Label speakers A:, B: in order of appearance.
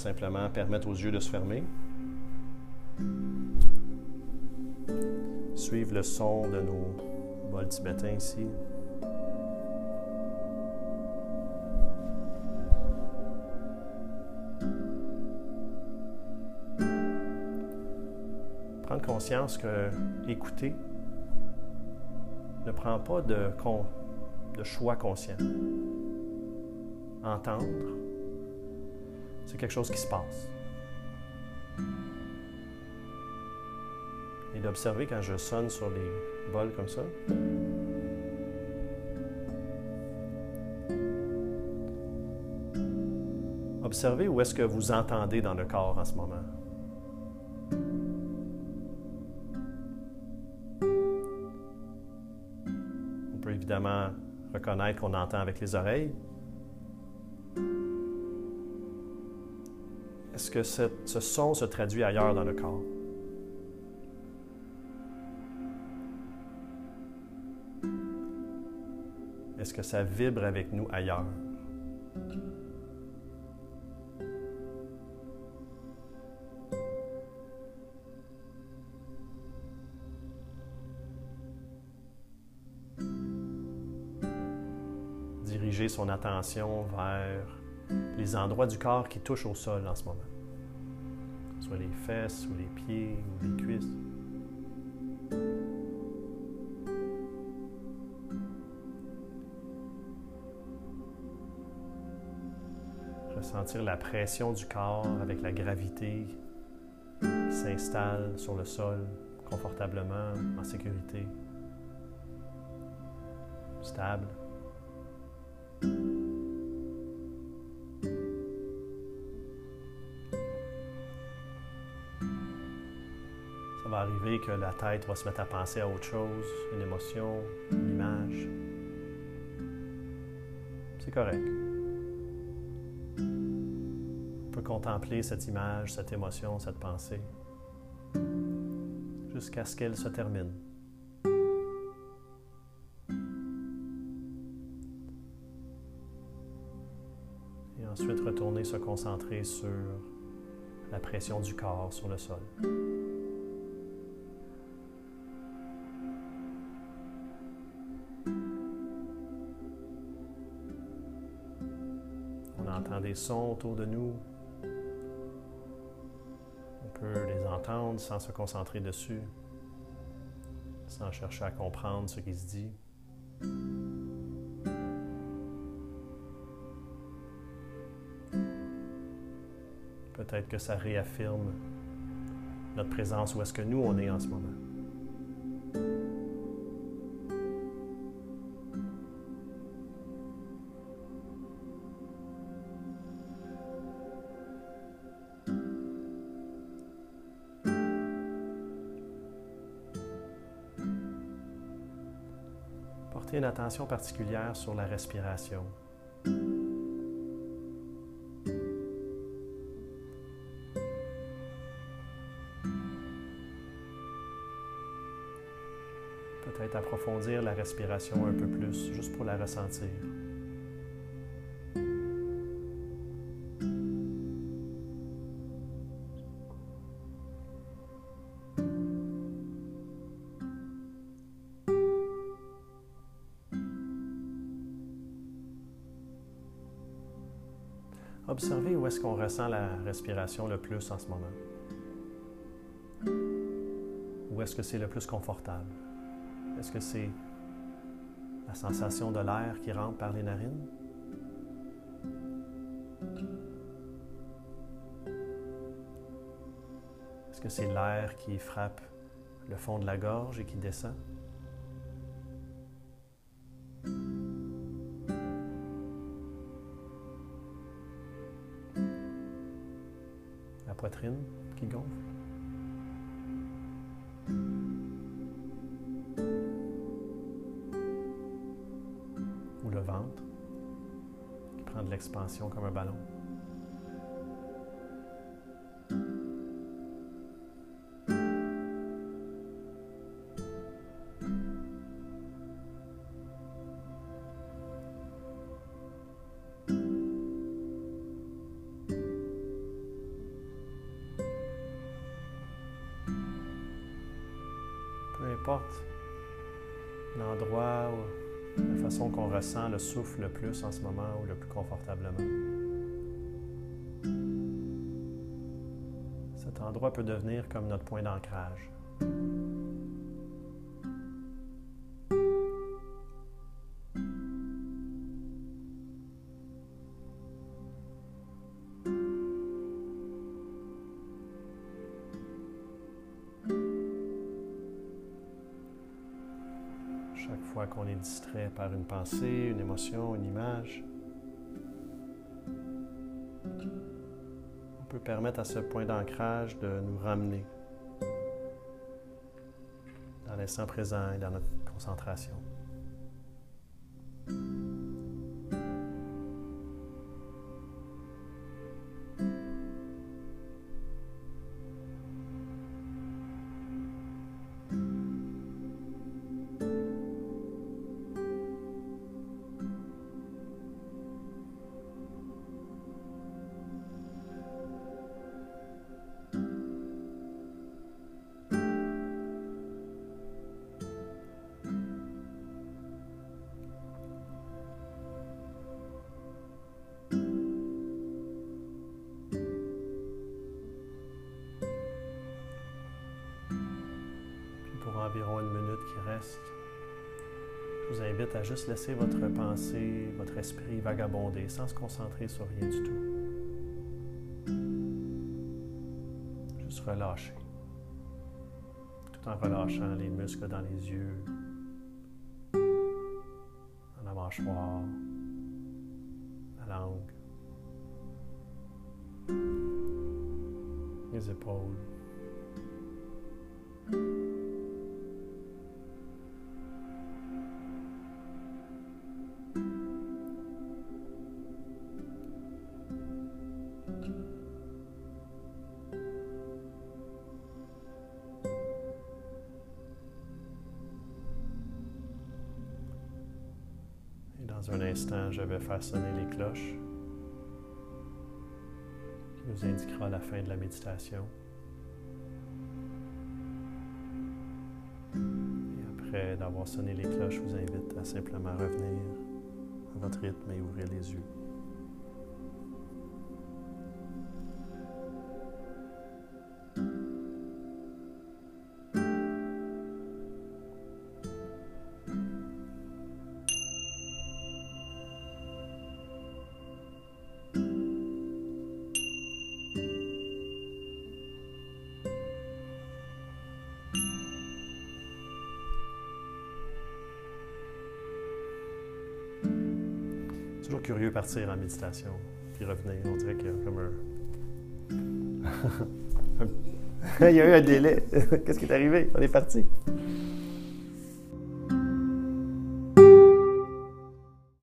A: simplement permettre aux yeux de se fermer. Suivre le son de nos bols tibétains ici. Prendre conscience que écouter ne prend pas de, de choix conscient. Entendre, c'est quelque chose qui se passe. Et d'observer quand je sonne sur les bols comme ça. Observez où est-ce que vous entendez dans le corps en ce moment. On peut évidemment reconnaître qu'on entend avec les oreilles, est-ce que ce, son se traduit ailleurs dans le corps? Est-ce que ça vibre avec nous ailleurs? Diriger son attention vers les endroits du corps qui touchent au sol en ce moment soit les fesses ou les pieds ou les cuisses. Ressentir la pression du corps avec la gravité qui s'installe sur le sol confortablement, en sécurité, stable. Va arriver que la tête va se mettre à penser à autre chose, une émotion, une image. C'est correct. On peut contempler cette image, cette émotion, cette pensée, jusqu'à ce qu'elle se termine. Et ensuite retourner se concentrer sur la pression du corps sur le sol. Des sons autour de nous. On peut les entendre sans se concentrer dessus, sans chercher à comprendre ce qui se dit. Peut-être que ça réaffirme notre présence où est-ce que nous on est en ce moment. Une attention particulière sur la respiration. Peut-être approfondir la respiration un peu plus, juste pour la ressentir. Observez où est-ce qu'on ressent la respiration le plus en ce moment? Où est-ce que c'est le plus confortable? Est-ce que c'est la sensation de l'air qui rentre par les narines? Est-ce que c'est l'air qui frappe le fond de la gorge et qui descend? Poitrine qui gonfle. Ou le ventre qui prend de l'expansion comme un ballon. L'endroit ou la façon qu'on ressent le souffle le plus en ce moment ou le plus confortablement. Cet endroit peut devenir comme notre point d'ancrage. Chaque fois qu'on est distrait par une pensée, une émotion, une image, on peut permettre à ce point d'ancrage de nous ramener dans l'instant présent et dans notre concentration. Environ une minute qui reste, je vous invite à juste laisser votre pensée, votre esprit vagabonder sans se concentrer sur rien du tout. Juste relâcher. Tout en relâchant les muscles dans les yeux, dans la mâchoire, la langue, les épaules. Dans un instant, je vais faire sonner les cloches qui nous indiquera la fin de la méditation. Et après d'avoir sonné les cloches, je vous invite à simplement revenir à votre rythme et ouvrir les yeux. Toujours curieux partir en méditation, puis revenir. On dirait qu'il y a comme un. Il y a eu un délai. Qu'est-ce qui est arrivé? On est parti.